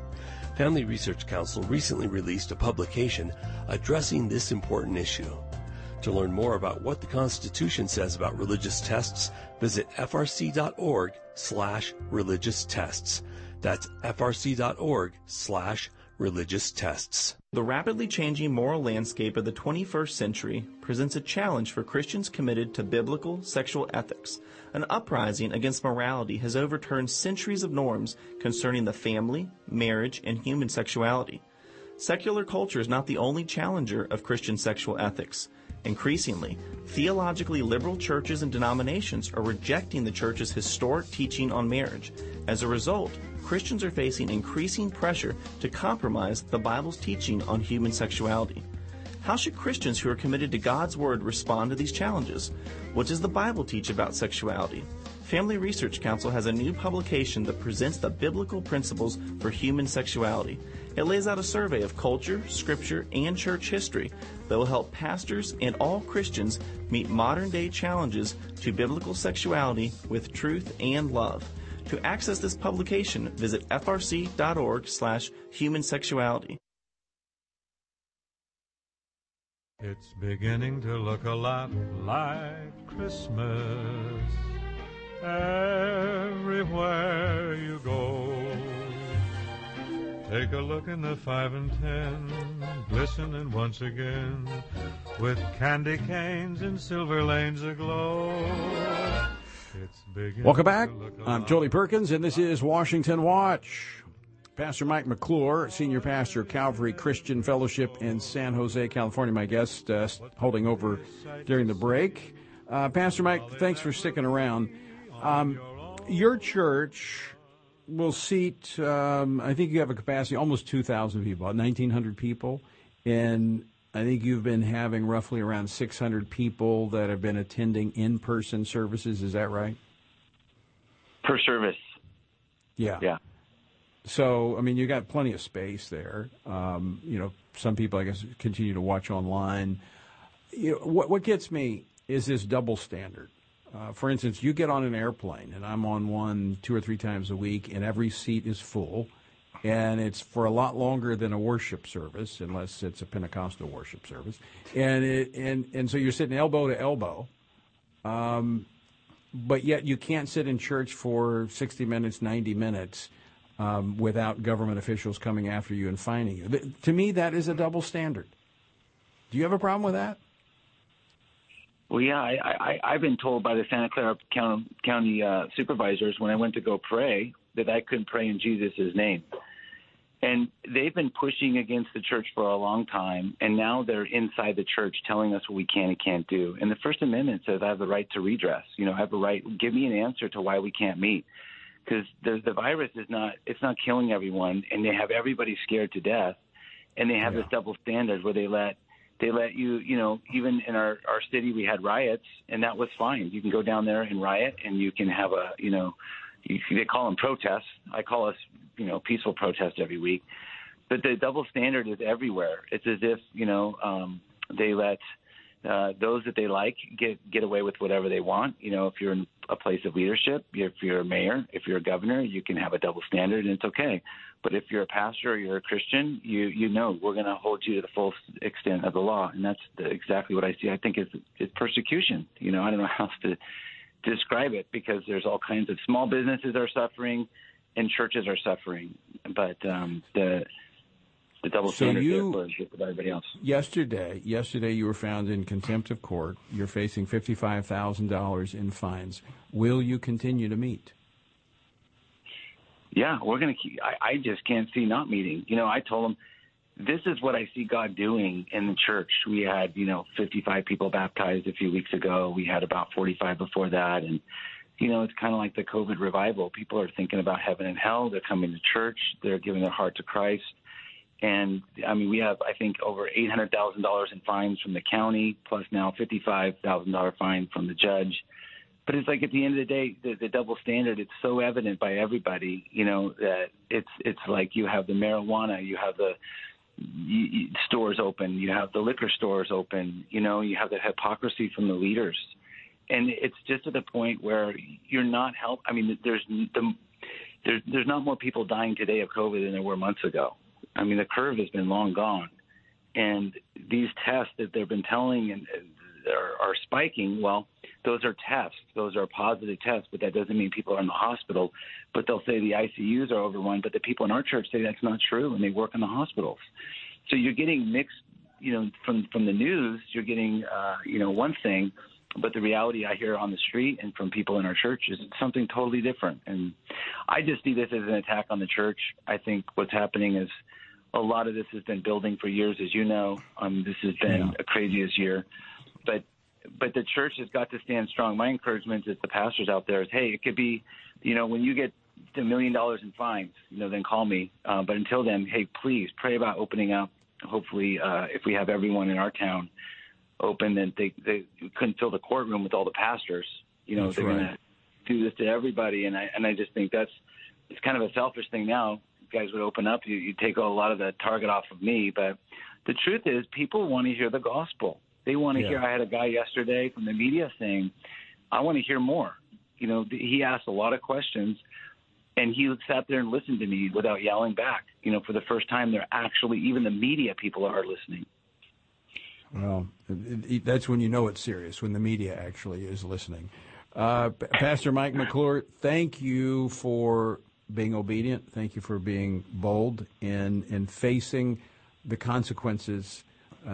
Family Research Council recently released a publication addressing this important issue. To learn more about what the Constitution says about religious tests, visit frc.org slash religious tests. That's frc.org slash religious tests.
The rapidly changing moral landscape of the 21st century presents a challenge for Christians committed to biblical sexual ethics. An uprising against morality has overturned centuries of norms concerning the family, marriage, and human sexuality. Secular culture is not the only challenger of Christian sexual ethics. Increasingly, theologically liberal churches and denominations are rejecting the church's historic teaching on marriage. As a result, Christians are facing increasing pressure to compromise the Bible's teaching on human sexuality. How should Christians who are committed to God's Word respond to these challenges? What does the Bible teach about sexuality? Family Research Council has a new publication that presents the biblical principles for human sexuality. It lays out a survey of culture, scripture, and church history that will help pastors and all Christians meet modern day challenges to biblical sexuality with truth and love. To access this publication, visit frc.org slash human sexuality.
It's beginning to look a lot like Christmas everywhere you go. Take a look in the five and ten, glistening once again, with candy canes and silver lanes aglow.
Welcome back. I'm Tony Perkins, and this is Washington Watch. Pastor Mike McClure, Senior Pastor, Calvary Christian Fellowship in San Jose, California, my guest, uh, holding over during the break. Uh, Pastor Mike, thanks for sticking around. Um, your church will seat, um, I think you have a capacity almost 2,000 people, about 1,900 people, and I think you've been having roughly around 600 people that have been attending in person services. Is that right?
Per service.
Yeah.
Yeah.
So, I mean, you got plenty of space there. Um, you know, some people, I guess, continue to watch online. You know, what, what gets me is this double standard. Uh, for instance, you get on an airplane, and I'm on one two or three times a week, and every seat is full and it's for a lot longer than a worship service, unless it's a Pentecostal worship service. And it, and and so you're sitting elbow to elbow, um, but yet you can't sit in church for 60 minutes, 90 minutes. Um, without government officials coming after you and fining you. To me, that is a double standard. Do you have a problem with that?
Well, yeah, I, I, I've been told by the Santa Clara County, County uh, supervisors when I went to go pray that I couldn't pray in Jesus' name. And they've been pushing against the church for a long time, and now they're inside the church telling us what we can and can't do. And the First Amendment says I have the right to redress. You know, I have a right. Give me an answer to why we can't meet, because the, the virus is not it's not killing everyone, and they have everybody scared to death, and they have yeah. this double standard where they let they let you you know even in our our city we had riots, and that was fine. You can go down there and riot, and you can have a you know they call them protests. I call us you know peaceful protest every week. But the double standard is everywhere. It's as if you know um, they let uh, those that they like get get away with whatever they want. You know, if you're in a place of leadership, if you're a mayor, if you're a governor, you can have a double standard and it's okay. But if you're a pastor or you're a Christian, you you know we're going to hold you to the full extent of the law, and that's the, exactly what I see. I think is is persecution. You know, I don't know how else to describe it because there's all kinds of small businesses are suffering and churches are suffering. But um, the the double
So
standard
you-
there for, for everybody else.
Yesterday, yesterday you were found in contempt of court. You're facing fifty-five thousand dollars in fines. Will you continue to meet?
Yeah, we're gonna keep. I, I just can't see not meeting. You know, I told them this is what I see God doing in the church. We had you know 55 people baptized a few weeks ago. We had about 45 before that, and you know it's kind of like the COVID revival. People are thinking about heaven and hell. They're coming to church. They're giving their heart to Christ. And I mean, we have, I think, over eight hundred thousand dollars in fines from the county, plus now fifty-five thousand dollar fine from the judge. But it's like at the end of the day, the, the double standard. It's so evident by everybody, you know, that it's it's like you have the marijuana, you have the you, you, stores open, you have the liquor stores open, you know, you have the hypocrisy from the leaders, and it's just to the point where you're not help. I mean, there's the there's there's not more people dying today of COVID than there were months ago. I mean, the curve has been long gone, and these tests that they've been telling and are, are spiking. Well, those are tests; those are positive tests, but that doesn't mean people are in the hospital. But they'll say the ICUs are overrun, but the people in our church say that's not true, and they work in the hospitals. So you're getting mixed, you know, from from the news. You're getting, uh, you know, one thing, but the reality I hear on the street and from people in our church is something totally different. And I just see this as an attack on the church. I think what's happening is a lot of this has been building for years, as you know. Um, this has been a craziest year, but but the church has got to stand strong. My encouragement to the pastors out there is, hey, it could be, you know, when you get a million dollars in fines, you know, then call me. Uh, but until then, hey, please pray about opening up. Hopefully, uh, if we have everyone in our town open, then they they couldn't fill the courtroom with all the pastors. You know,
That's
they're
right.
going to do this to everybody, and I and I just think that's it's kind of a selfish thing now. You guys would open up, you you take a lot of the target off of me. But the truth is, people want to hear the gospel. They want to
Yeah.
hear. I had a guy yesterday from the media saying, "I want to hear more." You know, he asked a lot of questions, and he sat there and listened to me without yelling back. You know, for the first time, they're actually even the media people are listening.
Well, it- it- that's when you know it's serious, when the media actually is listening. Uh, Pastor Mike McClure, thank you for being obedient. Thank you for being bold in, in facing the consequences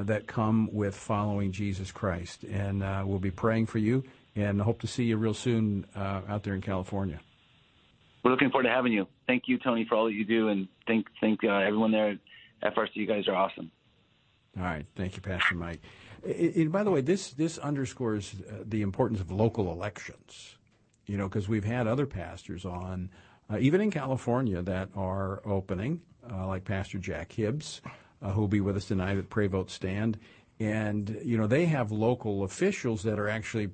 that come with following Jesus Christ. And uh, we'll be praying for you and hope to see you real soon uh, out there in California.
We're looking forward to having you. Thank you, Tony, for all that you do, and thank thank uh, everyone there at FRC. You guys are awesome.
All right, thank you, Pastor Mike. And by the way, this this underscores uh, the importance of local elections. You know, because we've had other pastors on, uh, even in California, that are opening, uh, like Pastor Jack Hibbs, uh, who will be with us tonight at Pray Vote Stand, and you know they have local officials that are actually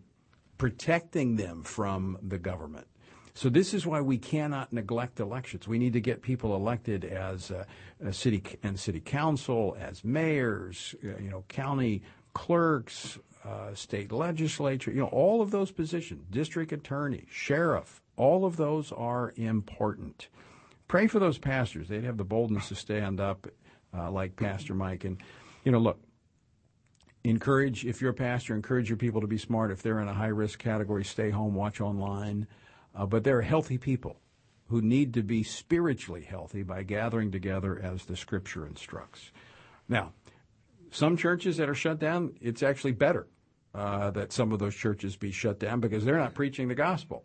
protecting them from the government. So this is why we cannot neglect elections. We need to get people elected as uh, a city and city council, as mayors, uh, you know, county clerks, uh, state legislature, you know, all of those positions, district attorney, sheriff, all of those are important. Pray for those pastors. They'd have the boldness to stand up uh, like Pastor Mike. And, you know, look, encourage, if you're a pastor, encourage your people to be smart. If they're in a high risk category, stay home, watch online. Uh, but there are healthy people who need to be spiritually healthy by gathering together as the scripture instructs. Now, some churches that are shut down, it's actually better uh, that some of those churches be shut down because they're not preaching the gospel.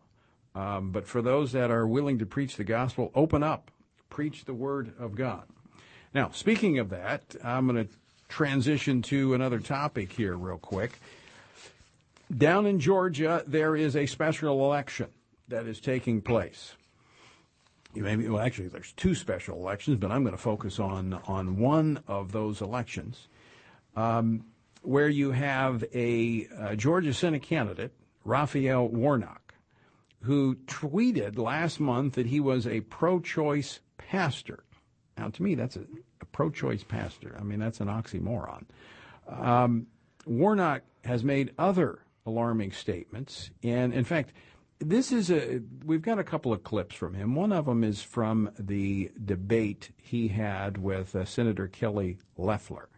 Um, but for those that are willing to preach the gospel, open up, preach the word of God. Now, speaking of that, I'm going to transition to another topic here, real quick. Down in Georgia, there is a special election that is taking place. You may, well, actually, there's two special elections, but I'm going to focus on on one of those elections, um, where you have a uh, Georgia Senate candidate, Raphael Warnock, who tweeted last month that he was a pro-choice pastor. Now, to me, that's a, a pro-choice pastor. I mean, that's an oxymoron. Um, Warnock has made other alarming statements, and in fact, this is a. We've got a couple of clips from him. One of them is from the debate he had with uh, Senator Kelly Loeffler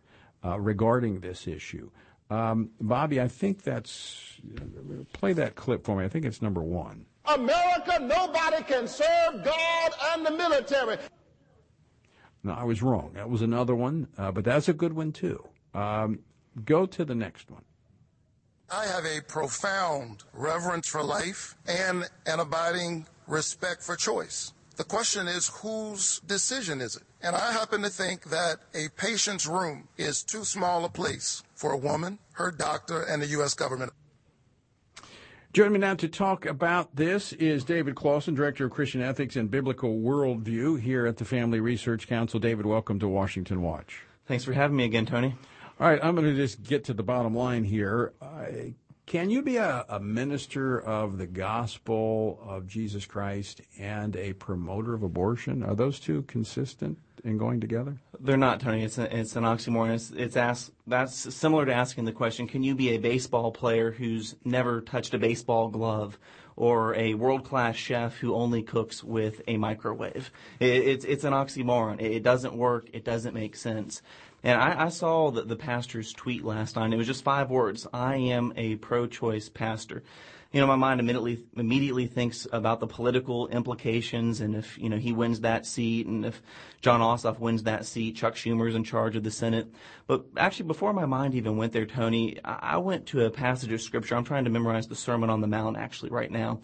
uh, regarding this issue. Um, Bobby, I think that's. Play that clip for me. I think it's number one.
America, nobody can serve God and the military.
No, I was wrong. That was another one, uh, but that's a good one too. Um, go to the next one.
I have a profound reverence for life and an abiding respect for choice. The question is, whose decision is it? And I happen to think that a patient's room is too small a place for a woman, her doctor, and the U.S. government.
Joining me now to talk about this is David Closson, Director of Christian Ethics and Biblical Worldview here at the Family Research Council. David, welcome to Washington Watch.
Thanks for having me again, Tony.
All right, I'm going to just get to the bottom line here. Uh, can you be a, a, minister of the gospel of Jesus Christ and a promoter of abortion? Are those two consistent in going together?
They're not, Tony. It's, a, it's an oxymoron. It's, it's asked, that's similar to asking the question can you be a baseball player who's never touched a baseball glove? Or a world class chef who only cooks with a microwave. It, it's, it's an oxymoron. It, it doesn't work. It doesn't make sense. And I, I saw the, the pastor's tweet last night. It was just five words. I am a pro-choice pastor. You know, my mind immediately immediately thinks about the political implications, and if you know he wins that seat, and if Jon Ossoff wins that seat, Chuck Schumer's in charge of the Senate. But actually, before my mind even went there, Tony, I went to a passage of scripture. I'm trying to memorize the Sermon on the Mount actually right now,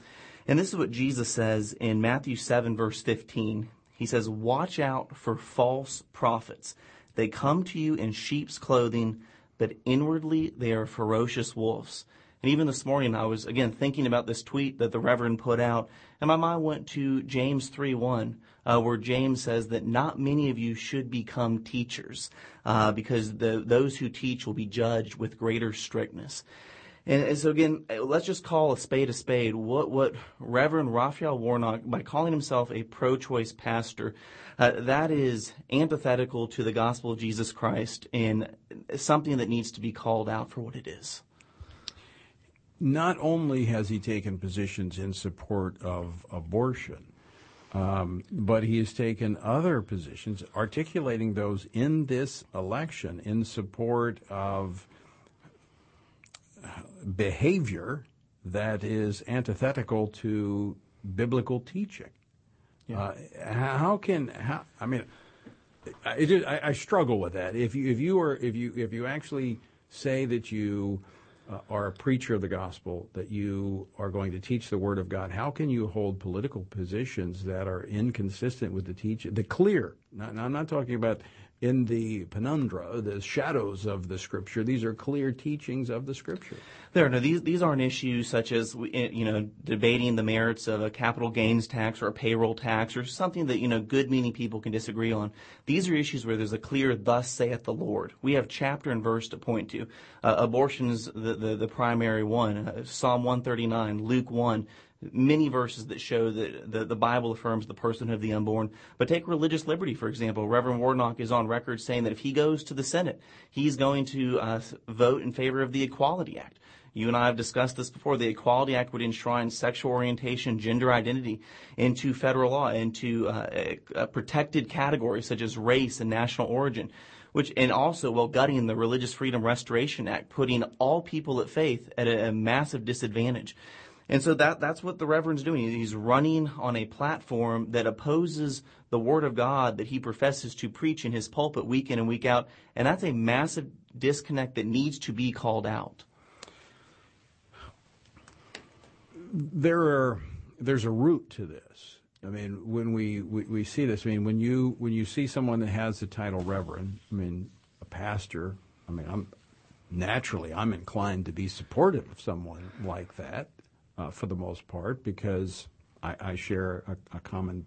and this is what Jesus says in Matthew 7 verse 15. He says, "Watch out for false prophets." They come to you in sheep's clothing, but inwardly they are ferocious wolves. And even this morning, I was again thinking about this tweet that the Reverend put out, and my mind went to James 3 1, uh, where James says that not many of you should become teachers, uh, because the, those who teach will be judged with greater strictness. And, and, so again, let's just call a spade a spade. What what Reverend Raphael Warnock, by calling himself a pro-choice pastor, uh, that is antithetical to the gospel of Jesus Christ and something that needs to be called out for what it is.
Not only has he taken positions in support of abortion, um, but he has taken other positions, articulating those in this election in support of behavior that is antithetical to biblical teaching. Yeah. Uh, how can how, I mean? I, I, I, struggle with that. If you if you are if you if you actually say that you uh, are a preacher of the gospel, that you are going to teach the word of God, how can you hold political positions that are inconsistent with the teaching, the clear? Not, I'm not talking about in the penumbra, the shadows of the scripture. These are clear teachings of the scripture.
There, no, these these aren't issues such as eh, you know debating the merits of a capital gains tax or a payroll tax or something that you know good-meaning people can disagree on. These are issues where there's a clear "Thus saith the Lord." We have chapter and verse to point to. Uh, abortion's the, the the primary one. Uh, Psalm 139, Luke 1, many verses that show that the, the Bible affirms the personhood of the unborn. But take religious liberty, for example. Reverend Warnock is on record saying that if he goes to the Senate, he's going to uh, vote in favor of the Equality Act. You and I have discussed this before. The Equality Act would enshrine sexual orientation, gender identity into federal law, into uh, protected categories such as race and national origin which and also while gutting the Religious Freedom Restoration Act, putting all people of faith at a, a massive disadvantage. And so that, that's what the Reverend's doing. He's running on a platform that opposes the Word of God that he professes to preach in his pulpit week in and week out. And that's a massive disconnect that needs to be called out.
There are, there's a root to this. I mean, when we, we, we see this, I mean, when you, when you see someone that has the title Reverend, I mean, a pastor, I mean, I'm, naturally I'm inclined to be supportive of someone like that uh, for the most part because I, I share a, a, common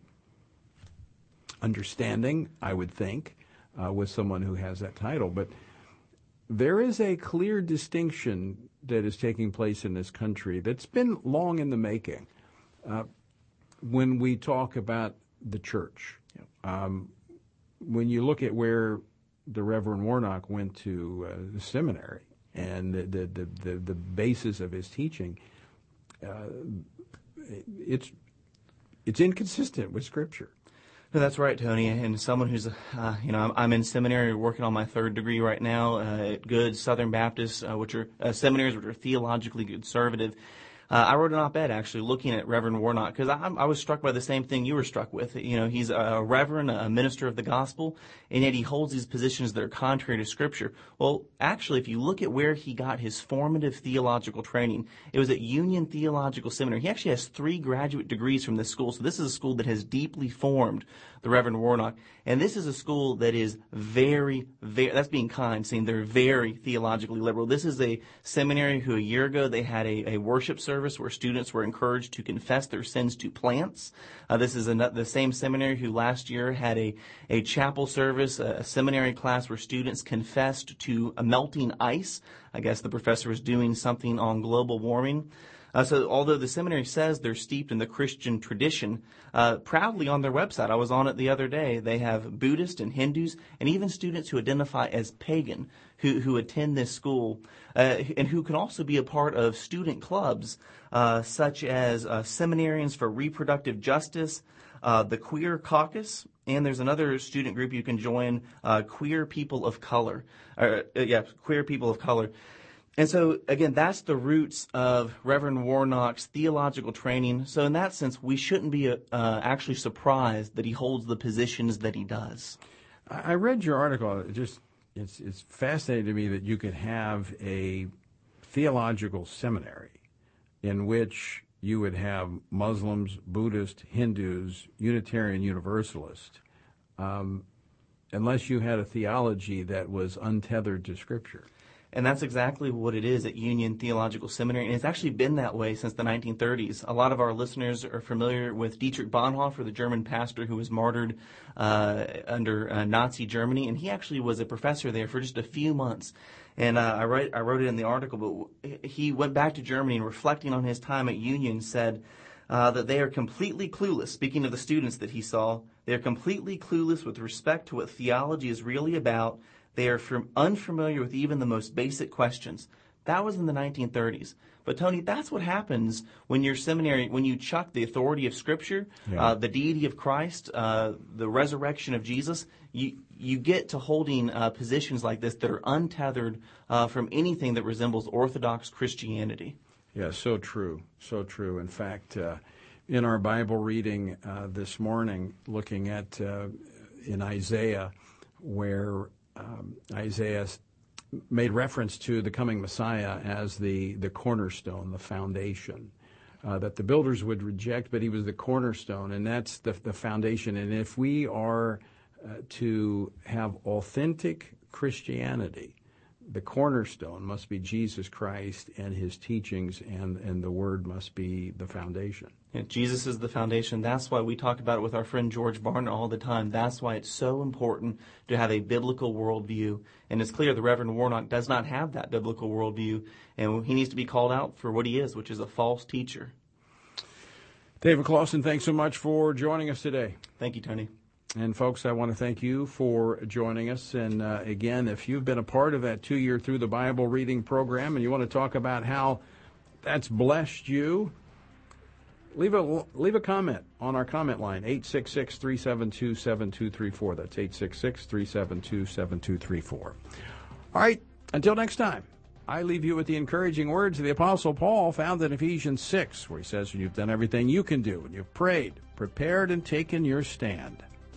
understanding, I would think, uh, with someone who has that title. But there is a clear distinction that is taking place in this country that's been long in the making. Uh, when we talk about the church, um, when you look at where the Reverend Warnock went to uh, the seminary and the, the, the, the, basis of his teaching, uh, it's it's inconsistent with Scripture.
No, that's right, Tony. And someone who's, uh, you know, I'm, I'm, in seminary working on my third degree right now uh, at Good Southern Baptist, uh, which are uh, seminaries which are theologically conservative. Uh, I wrote an op-ed actually looking at Reverend Warnock because I, I, was struck by the same thing you were struck with. You know, he's a reverend, a minister of the gospel, and yet he holds these positions that are contrary to Scripture. Well, actually, if you look at where he got his formative theological training, it was at Union Theological Seminary. He actually has three graduate degrees from this school, so this is a school that has deeply formed the Reverend Warnock. And this is a school that is very, very, that's being kind, saying they're very theologically liberal. This is a seminary who a year ago they had a, a worship service where students were encouraged to confess their sins to plants. Uh, this is a, the same seminary who last year had a, a chapel service, a, a seminary class where students confessed to melting ice. I guess the professor was doing something on global warming. Uh, so although the seminary says they're steeped in the Christian tradition, uh, proudly on their website, I was on it the other day, they have Buddhists and Hindus and even students who identify as pagan who, who attend this school uh, and who can also be a part of student clubs uh, such as uh, Seminarians for Reproductive Justice, uh, the Queer Caucus, and there's another student group you can join, Queer People of Color. yeah, Queer People of Color. And so, again, that's the roots of Reverend Warnock's theological training. So, in that sense, we shouldn't be uh, actually surprised that he holds the positions that he does.
I read your article. It just it's it's fascinating to me that you could have a theological seminary in which you would have Muslims, Buddhists, Hindus, Unitarian Universalists, um, unless you had a theology that was untethered to Scripture.
And that's exactly what it is at Union Theological Seminary. And it's actually been that way since the 1930s. A lot of our listeners are familiar with Dietrich Bonhoeffer, the German pastor who was martyred uh, under uh, Nazi Germany. And he actually was a professor there for just a few months. And uh, I, write, I wrote it in the article, but he went back to Germany and reflecting on his time at Union said uh, that they are completely clueless, speaking of the students that he saw, they are completely clueless with respect to what theology is really about they are unfamiliar with even the most basic questions. That was in the 1930s. But Tony, that's what happens when your seminary, when you chuck the authority of Scripture, yeah. uh, the deity of Christ, uh, the resurrection of Jesus. You you get to holding uh, positions like this that are untethered uh, from anything that resembles Orthodox Christianity.
Yeah, so true, so true. In fact, uh, in our Bible reading uh, this morning, looking at in Isaiah, where um, Isaiah made reference to the coming Messiah as the, the cornerstone, the foundation. Uh, that the builders would reject, but he was the cornerstone, and that's the, the foundation. And if we are uh, to have authentic Christianity, the cornerstone must be Jesus Christ and his teachings, and, and the word must be the foundation.
And Jesus is the foundation. That's why we talk about it with our friend George Barna all the time. That's why it's so important to have a biblical worldview. And it's clear the Reverend Warnock does not have that biblical worldview, and he needs to be called out for what he is, which is a false teacher.
David Closson, thanks so much for joining us today.
Thank you, Tony.
And folks, I want to thank you for joining us. And uh, again, if you've been a part of that two year through the Bible reading program and you want to talk about how that's blessed you, leave a leave a comment on our comment line 866-372-7234 that's 866-372-7234 all right. Until next time i leave you with the encouraging words of the apostle paul found in ephesians 6 where he says when you've done everything you can do and you've prayed prepared and taken your stand